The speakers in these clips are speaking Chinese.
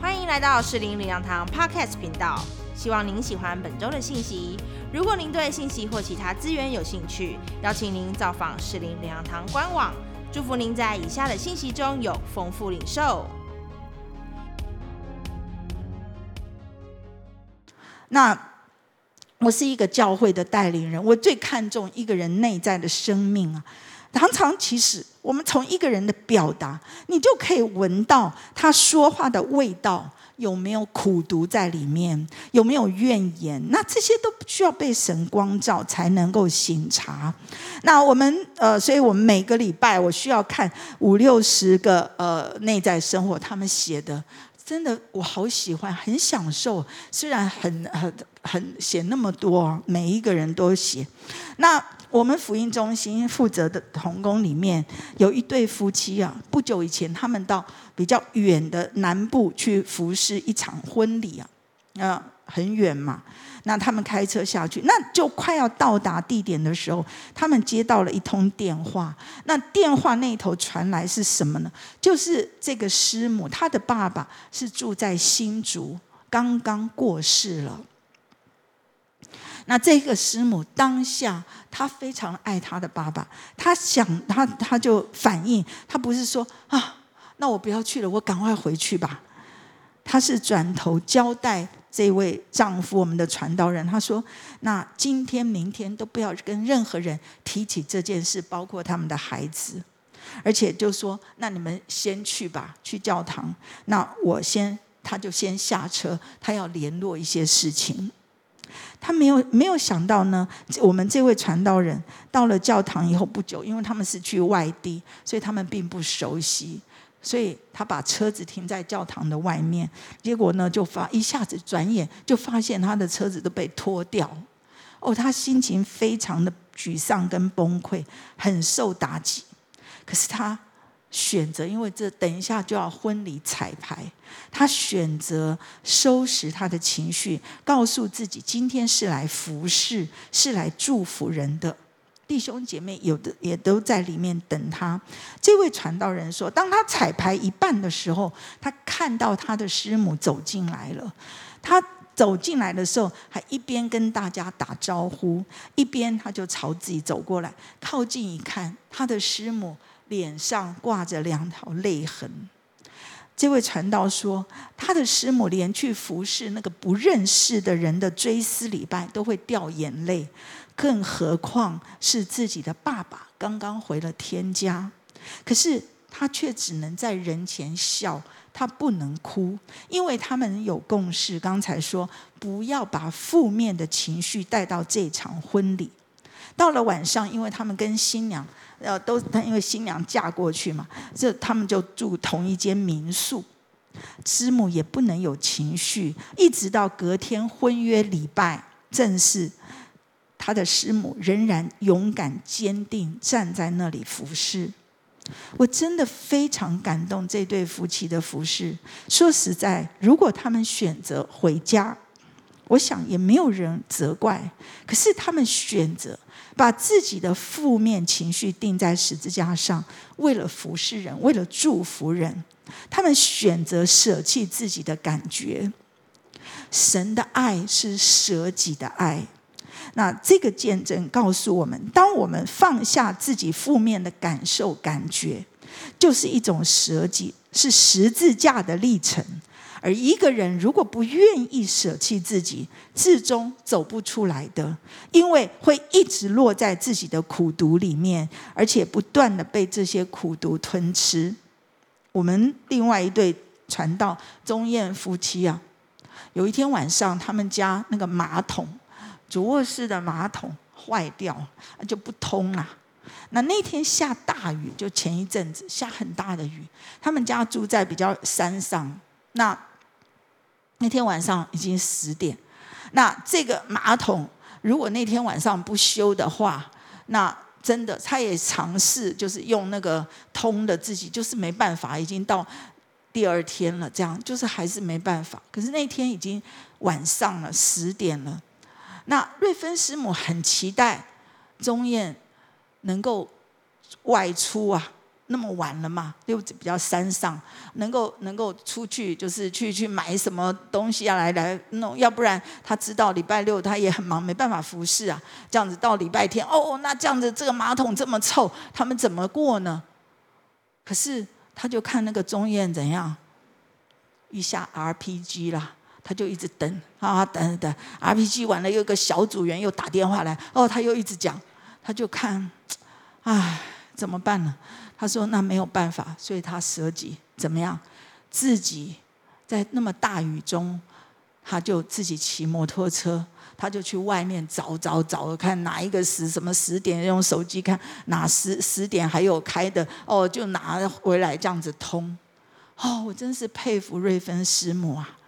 欢迎来到士林领养堂 Podcast 频道，希望您喜欢本周的信息。如果您对信息或其他资源有兴趣，邀请您造访士林领养堂官网。祝福您在以下的信息中有丰富领受。那我是一个教会的带领人，我最看重一个人内在的生命啊。常常其实我们从一个人的表达，你就可以闻到他说话的味道有没有苦毒在里面，有没有怨言。那这些都需要被神光照才能够醒察。那我们呃，所以我们每个礼拜我需要看五六十个呃内在生活他们写的。真的，我好喜欢，很享受。虽然很很很写那么多，每一个人都写。那我们福音中心负责的童工里面有一对夫妻啊，不久以前他们到比较远的南部去服侍一场婚礼啊，啊，很远嘛。那他们开车下去，那就快要到达地点的时候，他们接到了一通电话。那电话那头传来是什么呢？就是这个师母，她的爸爸是住在新竹，刚刚过世了。那这个师母当下，她非常爱她的爸爸，她想，她她就反应，她不是说啊，那我不要去了，我赶快回去吧。她是转头交代。这位丈夫，我们的传道人，她说：“那今天、明天都不要跟任何人提起这件事，包括他们的孩子。而且就说，那你们先去吧，去教堂。那我先，他就先下车，他要联络一些事情。他没有没有想到呢，我们这位传道人到了教堂以后不久，因为他们是去外地，所以他们并不熟悉。”所以他把车子停在教堂的外面，结果呢，就发一下子转眼就发现他的车子都被拖掉。哦，他心情非常的沮丧跟崩溃，很受打击。可是他选择，因为这等一下就要婚礼彩排，他选择收拾他的情绪，告诉自己今天是来服侍，是来祝福人的。弟兄姐妹有的也都在里面等他。这位传道人说，当他彩排一半的时候，他看到他的师母走进来了。他走进来的时候，还一边跟大家打招呼，一边他就朝自己走过来，靠近一看，他的师母脸上挂着两条泪痕。这位传道说，他的师母连去服侍那个不认识的人的追思礼拜都会掉眼泪。更何况是自己的爸爸刚刚回了天家，可是他却只能在人前笑，他不能哭，因为他们有共识。刚才说不要把负面的情绪带到这场婚礼。到了晚上，因为他们跟新娘呃都因为新娘嫁过去嘛，这他们就住同一间民宿，师母也不能有情绪，一直到隔天婚约礼拜正式。他的师母仍然勇敢坚定站在那里服侍，我真的非常感动这对夫妻的服侍。说实在，如果他们选择回家，我想也没有人责怪。可是他们选择把自己的负面情绪钉在十字架上，为了服侍人，为了祝福人，他们选择舍弃自己的感觉。神的爱是舍己的爱。那这个见证告诉我们，当我们放下自己负面的感受、感觉，就是一种舍己，是十字架的历程。而一个人如果不愿意舍弃自己，至终走不出来的，因为会一直落在自己的苦毒里面，而且不断的被这些苦毒吞吃。我们另外一对传道钟燕夫妻啊，有一天晚上，他们家那个马桶。主卧室的马桶坏掉，就不通了。那那天下大雨，就前一阵子下很大的雨。他们家住在比较山上，那那天晚上已经十点。那这个马桶如果那天晚上不修的话，那真的他也尝试就是用那个通的，自己就是没办法，已经到第二天了，这样就是还是没办法。可是那天已经晚上了，十点了。那瑞芬师母很期待钟燕能够外出啊，那么晚了嘛，又比较山上，能够能够出去，就是去去买什么东西要来来弄，要不然他知道礼拜六他也很忙，没办法服侍啊。这样子到礼拜天，哦，那这样子这个马桶这么臭，他们怎么过呢？可是他就看那个钟燕怎样，一下 RPG 啦，他就一直等啊等等，RPG 完了，又一个小组员又打电话来，哦，他又一直讲，他就看，唉，怎么办呢？他说：“那没有办法，所以他舍己怎么样？自己在那么大雨中，他就自己骑摩托车，他就去外面找找找，看哪一个时什么十点，用手机看哪十十点还有开的哦，就拿回来这样子通。哦，我真是佩服瑞芬师母啊！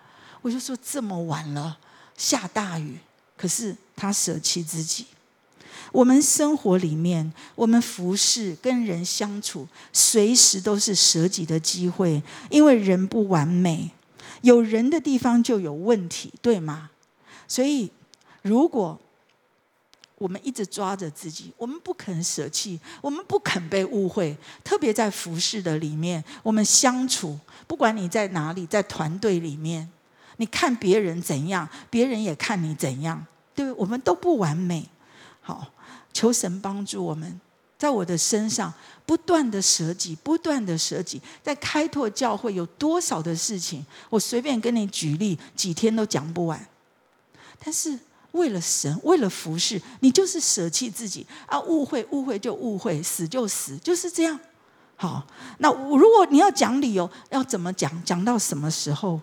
我就说这么晚了，下大雨，可是他舍弃自己。”我们生活里面，我们服侍、跟人相处，随时都是舍己的机会，因为人不完美，有人的地方就有问题，对吗？所以，如果我们一直抓着自己，我们不肯舍弃，我们不肯被误会，特别在服侍的里面，我们相处，不管你在哪里，在团队里面，你看别人怎样，别人也看你怎样，对我们都不完美，好。求神帮助我们，在我的身上不断的舍己，不断的舍己，在开拓教会有多少的事情，我随便跟你举例，几天都讲不完。但是为了神，为了服侍，你就是舍弃自己啊！误会，误会就误会，死就死，就是这样。好，那如果你要讲理由，要怎么讲？讲到什么时候？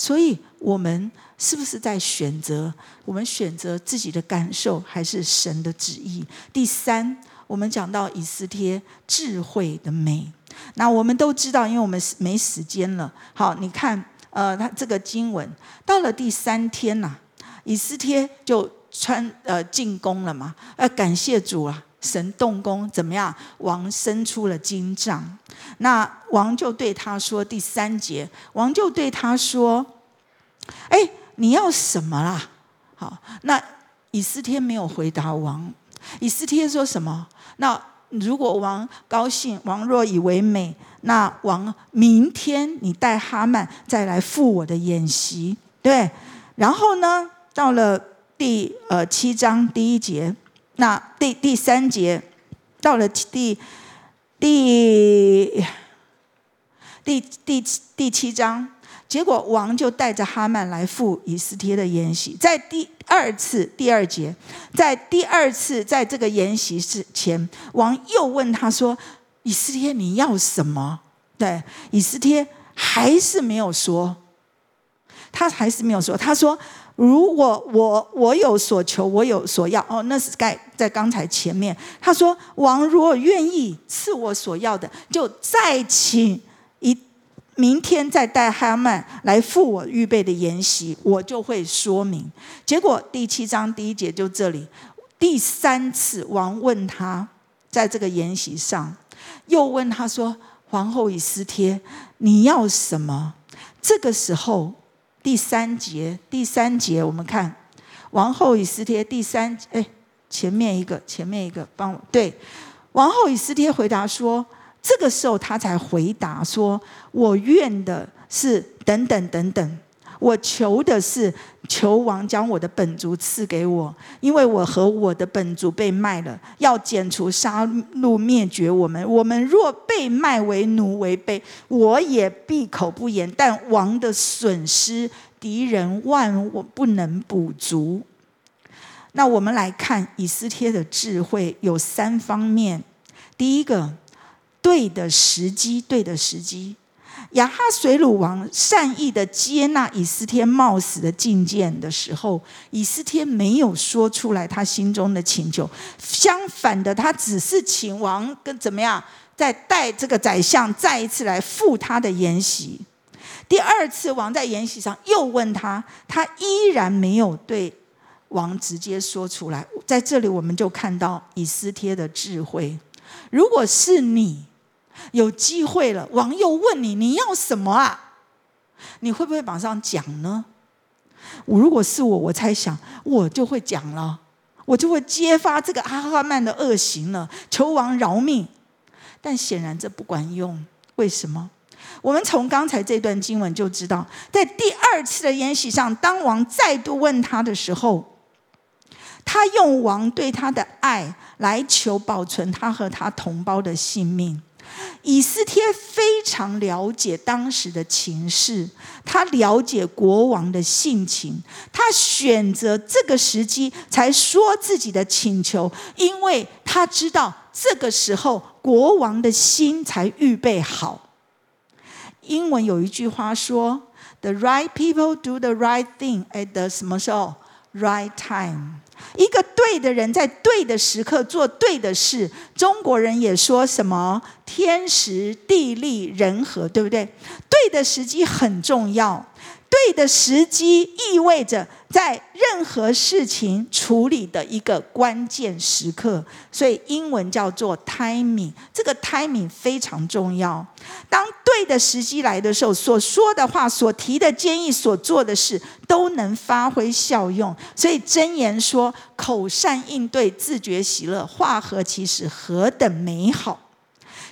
所以，我们是不是在选择？我们选择自己的感受，还是神的旨意？第三，我们讲到以斯帖智慧的美。那我们都知道，因为我们没时间了。好，你看，呃，他这个经文到了第三天呐，以斯帖就穿呃进宫了嘛。呃，感谢主啊，神动工怎么样？王生出了金杖。那王就对他说：“第三节，王就对他说：‘哎，你要什么啦？’好，那以斯帖没有回答王。以斯帖说什么？那如果王高兴，王若以为美，那王明天你带哈曼再来赴我的演习，对。然后呢，到了第呃七章第一节，那第第三节到了第。”第第第第七章，结果王就带着哈曼来赴以斯帖的筵席。在第二次第二节，在第二次在这个筵席之前，王又问他说：“以斯帖，你要什么？”对，以斯帖还是没有说，他还是没有说。他说。如果我我有所求，我有所要，哦，那是在在刚才前面。他说：“王如果愿意赐我所要的，就再请一明天再带哈曼来赴我预备的筵席，我就会说明。”结果第七章第一节就这里，第三次王问他，在这个筵席上，又问他说：“皇后以斯帖，你要什么？”这个时候。第三节，第三节，我们看王后与斯帖第三，哎，前面一个，前面一个，帮我对，王后与斯帖回答说，这个时候他才回答说，我愿的是等等等等。我求的是求王将我的本族赐给我，因为我和我的本族被卖了，要剪除杀戮灭绝我们。我们若被卖为奴为卑，我也闭口不言。但王的损失，敌人万我不能补足。那我们来看以斯帖的智慧有三方面：第一个，对的时机，对的时机。亚哈水鲁王善意的接纳以斯帖冒死的觐见的时候，以斯帖没有说出来他心中的请求，相反的，他只是请王跟怎么样，再带这个宰相再一次来赴他的筵席。第二次王在筵席上又问他，他依然没有对王直接说出来。在这里，我们就看到以斯帖的智慧。如果是你。有机会了，王又问你你要什么啊？你会不会马上讲呢？我如果是我，我猜想我就会讲了，我就会揭发这个阿哈曼的恶行了，求王饶命。但显然这不管用。为什么？我们从刚才这段经文就知道，在第二次的宴席上，当王再度问他的时候，他用王对他的爱来求保存他和他同胞的性命。以斯帖非常了解当时的情势，他了解国王的性情，他选择这个时机才说自己的请求，因为他知道这个时候国王的心才预备好。英文有一句话说：“The right people do the right thing at the 什么时候？Right time。”一个对的人在对的时刻做对的事。中国人也说什么“天时地利人和”，对不对？对的时机很重要。对的时机意味着在任何事情处理的一个关键时刻，所以英文叫做 timing。这个 timing 非常重要。当对的时机来的时候，所说的话、所提的建议、所做的事都能发挥效用。所以箴言说：“口善应对，自觉喜乐，化和其实何等美好。”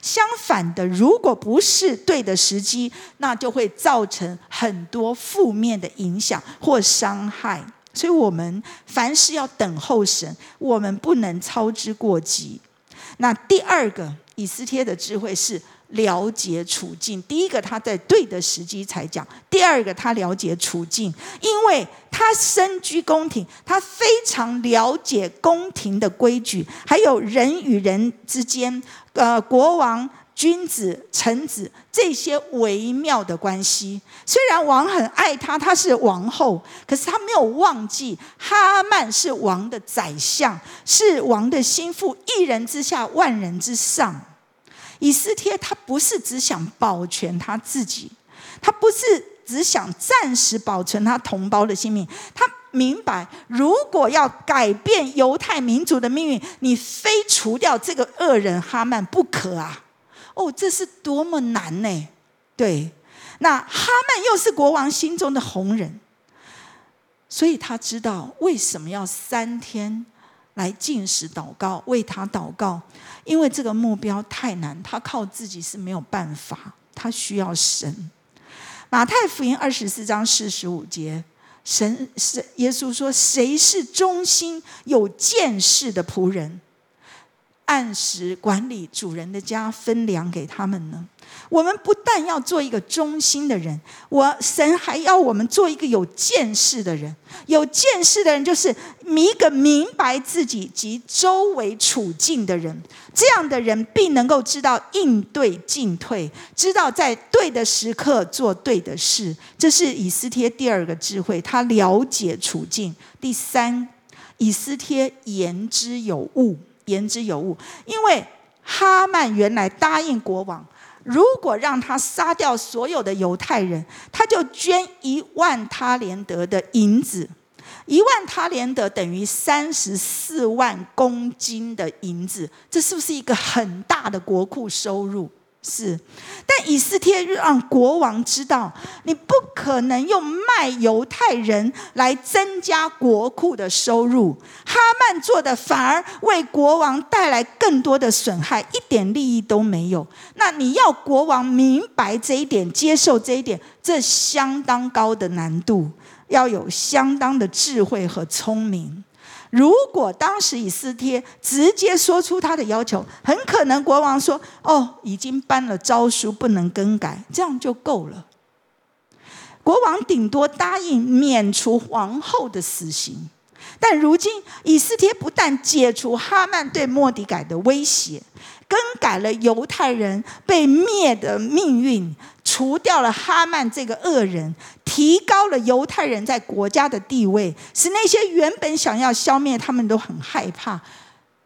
相反的，如果不是对的时机，那就会造成很多负面的影响或伤害。所以，我们凡事要等候神，我们不能操之过急。那第二个，以斯帖的智慧是了解处境。第一个，他在对的时机才讲；第二个，他了解处境，因为他身居宫廷，他非常了解宫廷的规矩，还有人与人之间。呃，国王、君子、臣子这些微妙的关系，虽然王很爱他，他是王后，可是他没有忘记哈曼是王的宰相，是王的心腹，一人之下，万人之上。以斯帖他不是只想保全他自己，他不是只想暂时保存他同胞的性命，他。明白，如果要改变犹太民族的命运，你非除掉这个恶人哈曼不可啊！哦，这是多么难呢？对，那哈曼又是国王心中的红人，所以他知道为什么要三天来进食祷告，为他祷告，因为这个目标太难，他靠自己是没有办法，他需要神。马太福音二十四章四十五节。神是耶稣说：“谁是忠心有见识的仆人，按时管理主人的家，分粮给他们呢？”我们不但要做一个忠心的人，我神还要我们做一个有见识的人。有见识的人就是一个明白自己及周围处境的人。这样的人必能够知道应对进退，知道在对的时刻做对的事。这是以斯帖第二个智慧，他了解处境。第三，以斯帖言之有物，言之有物。因为哈曼原来答应国王。如果让他杀掉所有的犹太人，他就捐一万他连德的银子，一万他连德等于三十四万公斤的银子，这是不是一个很大的国库收入？是，但以斯帖让国王知道，你不可能用卖犹太人来增加国库的收入。哈曼做的反而为国王带来更多的损害，一点利益都没有。那你要国王明白这一点，接受这一点，这相当高的难度，要有相当的智慧和聪明。如果当时以斯帖直接说出他的要求，很可能国王说：“哦，已经颁了诏书，不能更改，这样就够了。”国王顶多答应免除皇后的死刑，但如今以斯帖不但解除哈曼对莫迪改的威胁。更改了犹太人被灭的命运，除掉了哈曼这个恶人，提高了犹太人在国家的地位，使那些原本想要消灭他们都很害怕，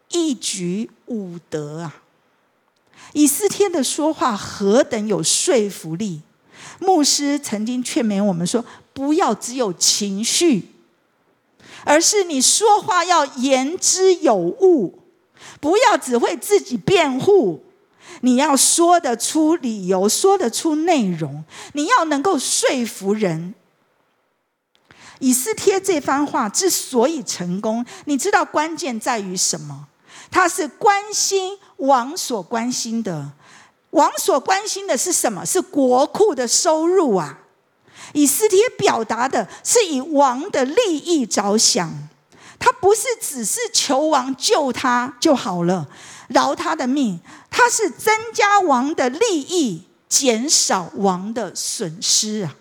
一举五得啊！以斯帖的说话何等有说服力！牧师曾经劝勉我们说：不要只有情绪，而是你说话要言之有物。不要只会自己辩护，你要说得出理由，说得出内容，你要能够说服人。以斯帖这番话之所以成功，你知道关键在于什么？他是关心王所关心的。王所关心的是什么？是国库的收入啊！以斯帖表达的是以王的利益着想，他不是只是求王救他就好了，饶他的命，他是增加王的利益，减少王的损失啊！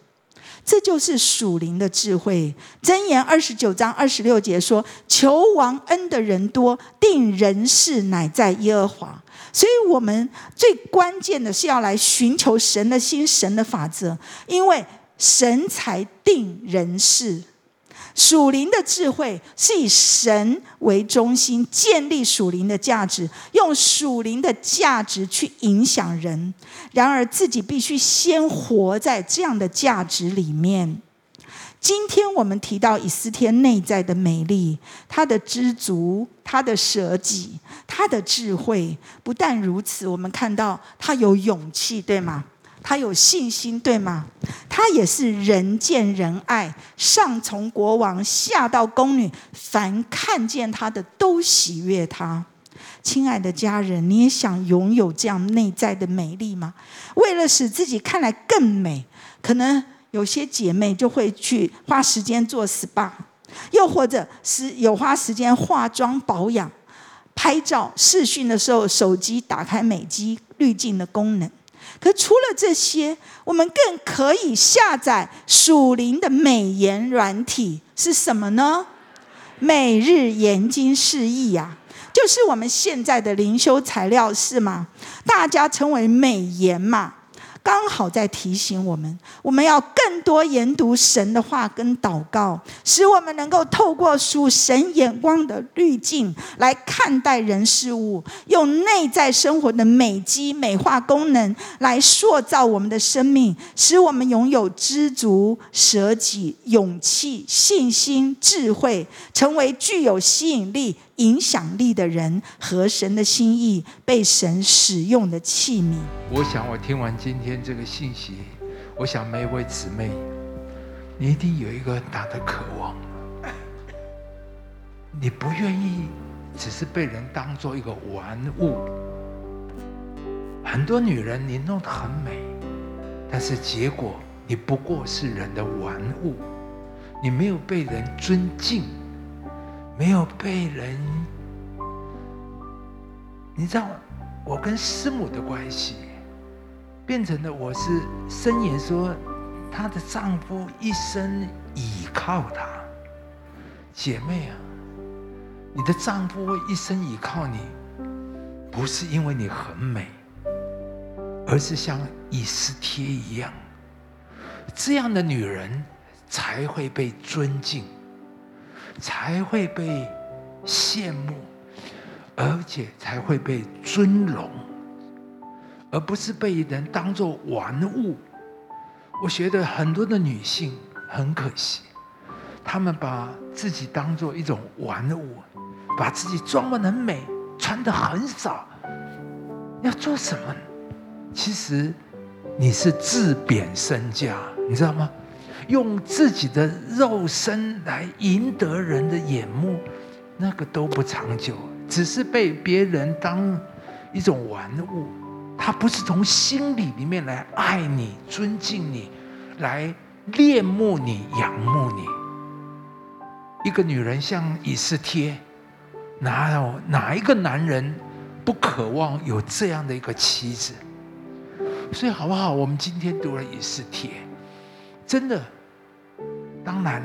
这就是属灵的智慧。箴言二十九章二十六节说：“求王恩的人多，定人事乃在耶和华。”所以，我们最关键的是要来寻求神的心、神的法则，因为神才定人事。属灵的智慧是以神为中心，建立属灵的价值，用属灵的价值去影响人。然而，自己必须先活在这样的价值里面。今天我们提到以斯帖内在的美丽，她的知足，她的舍己，她的智慧。不但如此，我们看到她有勇气，对吗？他有信心，对吗？他也是人见人爱，上从国王，下到宫女，凡看见他的都喜悦他。亲爱的家人，你也想拥有这样内在的美丽吗？为了使自己看来更美，可能。有些姐妹就会去花时间做 SPA，又或者是有花时间化妆保养、拍照、视讯的时候，手机打开美肌滤镜的功能。可除了这些，我们更可以下载属灵的美颜软体，是什么呢？每日研经释义呀，就是我们现在的灵修材料，是吗？大家称为美颜嘛。刚好在提醒我们，我们要更多研读神的话跟祷告，使我们能够透过属神眼光的滤镜来看待人事物，用内在生活的美肌美化功能来塑造我们的生命，使我们拥有知足、舍己、勇气、信心、智慧，成为具有吸引力。影响力的人和神的心意被神使用的器皿。我想，我听完今天这个信息，我想每一位姊妹，你一定有一个很大的渴望，你不愿意只是被人当做一个玩物。很多女人你弄得很美，但是结果你不过是人的玩物，你没有被人尊敬。没有被人，你知道，我跟师母的关系，变成了我是申言说，她的丈夫一生倚靠她。姐妹啊，你的丈夫会一生倚靠你，不是因为你很美，而是像以斯帖一样，这样的女人才会被尊敬。才会被羡慕，而且才会被尊荣，而不是被人当作玩物。我觉得很多的女性很可惜，她们把自己当做一种玩物，把自己装扮很美，穿的很少。要做什么？其实你是自贬身价，你知道吗？用自己的肉身来赢得人的眼目，那个都不长久，只是被别人当一种玩物。他不是从心里里面来爱你、尊敬你，来恋慕你、仰慕你。一个女人像以斯帖，哪有哪一个男人不渴望有这样的一个妻子？所以好不好？我们今天读了以斯帖，真的。当然，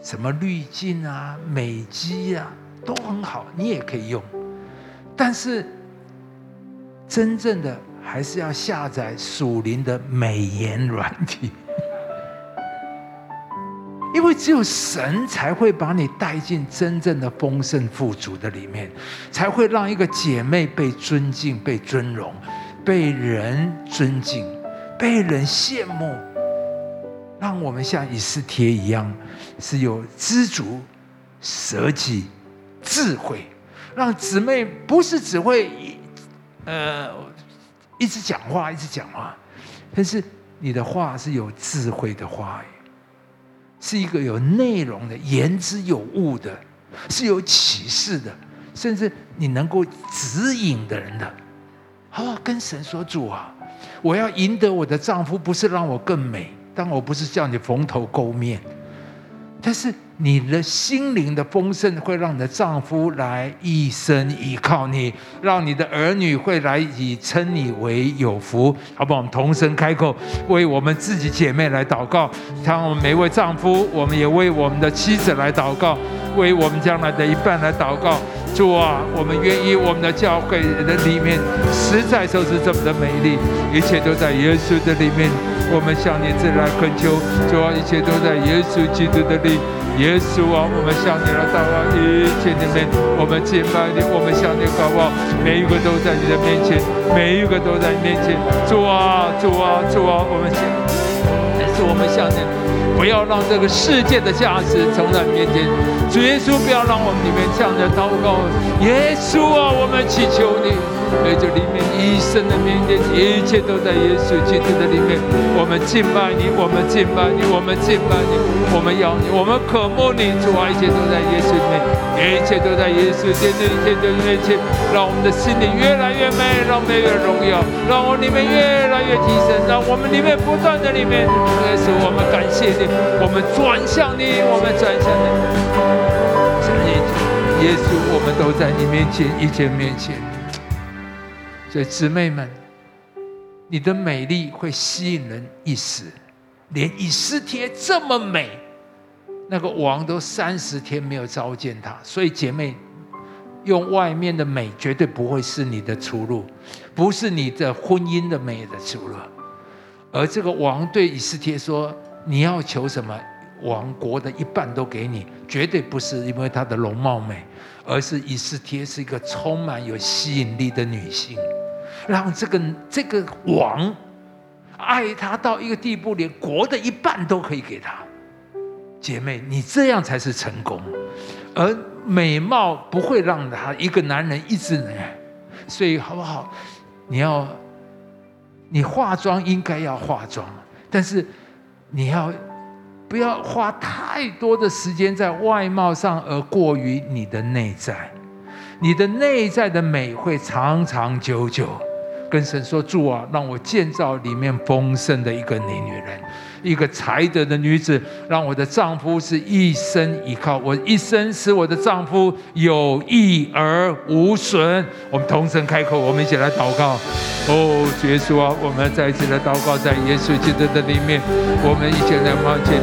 什么滤镜啊、美肌啊都很好，你也可以用。但是，真正的还是要下载属灵的美颜软体，因为只有神才会把你带进真正的丰盛富足的里面，才会让一个姐妹被尊敬、被尊荣、被人尊敬、被人羡慕。让我们像以斯帖一样，是有知足、舍己、智慧。让姊妹不是只会一呃一直讲话，一直讲话，但是你的话是有智慧的话语，是一个有内容的、言之有物的，是有启示的，甚至你能够指引的人的。好，跟神说主啊，我要赢得我的丈夫，不是让我更美，但我不是叫你蓬头垢面，但是。你的心灵的丰盛会让你的丈夫来一生依靠你，让你的儿女会来以称你为有福，好不好？我们同声开口，为我们自己姐妹来祷告，让我们每位丈夫，我们也为我们的妻子来祷告，为我们将来的一半来祷告。主啊，我们愿意我们的教会的里面实在就是这么的美丽，一切都在耶稣的里面。我们向你这来恳求，主啊，一切都在耶稣基督的里。耶稣啊，我们向你来祷告，一切里面，我们敬拜你，我们向你祷告，每一个都在你的面前，每一个都在你面前。主啊，主啊，主啊，我们向，但是我们向你，不要让这个世界的价值从在你面前。主耶稣，不要让我们里面向着祷告。耶稣啊，我们祈求你。在这里面，一生的面前，一切都在耶稣基督的里面。我们敬拜你，我们敬拜你，我们敬拜你，我们要你，我们渴慕你。主啊，一切都在耶稣里面，一切都在耶稣基督一切都一切，让我们的心里越来越美，让我们越荣耀，让我们里面越来越提升，让我们里面不断的里面。耶稣，我们感谢你，我们转向你，我们转向你。耶稣，我们都在你面前，一切面前。所以姊妹们，你的美丽会吸引人一时，连以斯帖这么美，那个王都三十天没有召见他。所以姐妹，用外面的美绝对不会是你的出路，不是你的婚姻的美的出路。而这个王对以斯帖说：“你要求什么？王国的一半都给你，绝对不是因为她的容貌美，而是以斯帖是一个充满有吸引力的女性。”让这个这个王爱他到一个地步，连国的一半都可以给他。姐妹，你这样才是成功。而美貌不会让他一个男人一直，所以好不好？你要你化妆应该要化妆，但是你要不要花太多的时间在外貌上，而过于你的内在？你的内在的美会长长久久。跟神说：“主啊，让我建造里面丰盛的一个女女人。”一个才德的女子，让我的丈夫是一生依靠我，一生使我的丈夫有益而无损。我们同声开口，我们一起来祷告。哦，耶稣啊，我们再一次来祷告，在耶稣基督的里面，我们一起来望见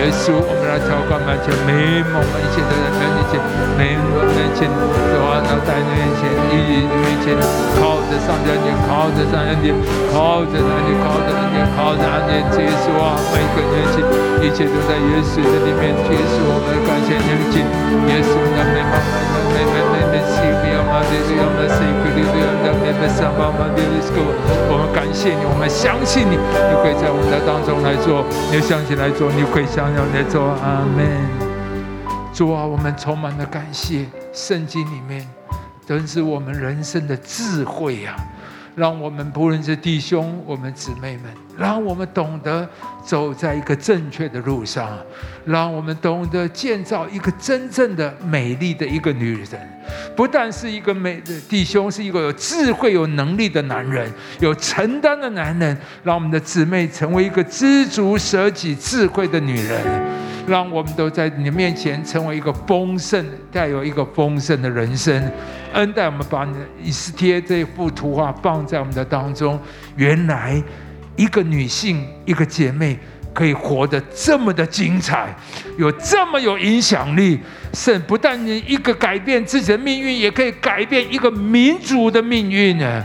耶稣，我们来祷告，面前美梦，一切都在面前，美梦面前，主啊，在在面前，一面前，靠着上帝，靠着上帝，靠着上帝，靠着上帝，靠着上帝，耶稣啊。每个年纪，一切都在耶稣的里面。结束，我们感谢你，敬耶稣，那美满满的美美美美喜悦嘛，这这样的喜悦，这样的美美上满。我们感谢你，我们相信你，你可以在我们的当中来做，你相信来做，你可以想要来做。阿门。主啊，我们充满了感谢，圣经里面真是我们人生的智慧呀。让我们不论是弟兄、我们姊妹们，让我们懂得走在一个正确的路上，让我们懂得建造一个真正的美丽的一个女人。不但是一个美的弟兄，是一个有智慧、有能力的男人，有承担的男人。让我们的姊妹成为一个知足舍己、智慧的女人。让我们都在你面前成为一个丰盛、带有一个丰盛的人生。恩待我们，把以斯帖这幅图画放在我们的当中。原来，一个女性，一个姐妹，可以活得这么的精彩，有这么有影响力。甚不但一个改变自己的命运，也可以改变一个民族的命运呢。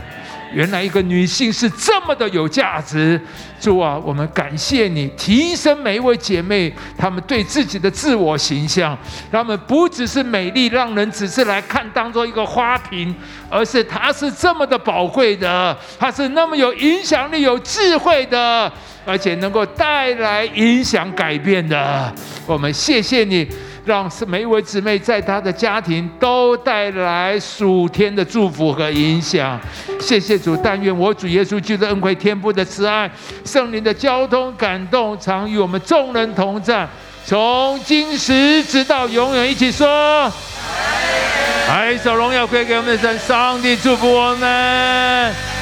原来一个女性是这么的有价值，主啊，我们感谢你提升每一位姐妹，她们对自己的自我形象，她们不只是美丽，让人只是来看当做一个花瓶，而是她是这么的宝贵的，她是那么有影响力、有智慧的，而且能够带来影响改变的。我们谢谢你。让是每一位姊妹在她的家庭都带来属天的祝福和影响。谢谢主，但愿我主耶稣基督恩惠、天父的慈爱、圣灵的交通感动，常与我们众人同在，从今时直到永远。一起说。来一首荣耀归给我们的神，上帝祝福我们。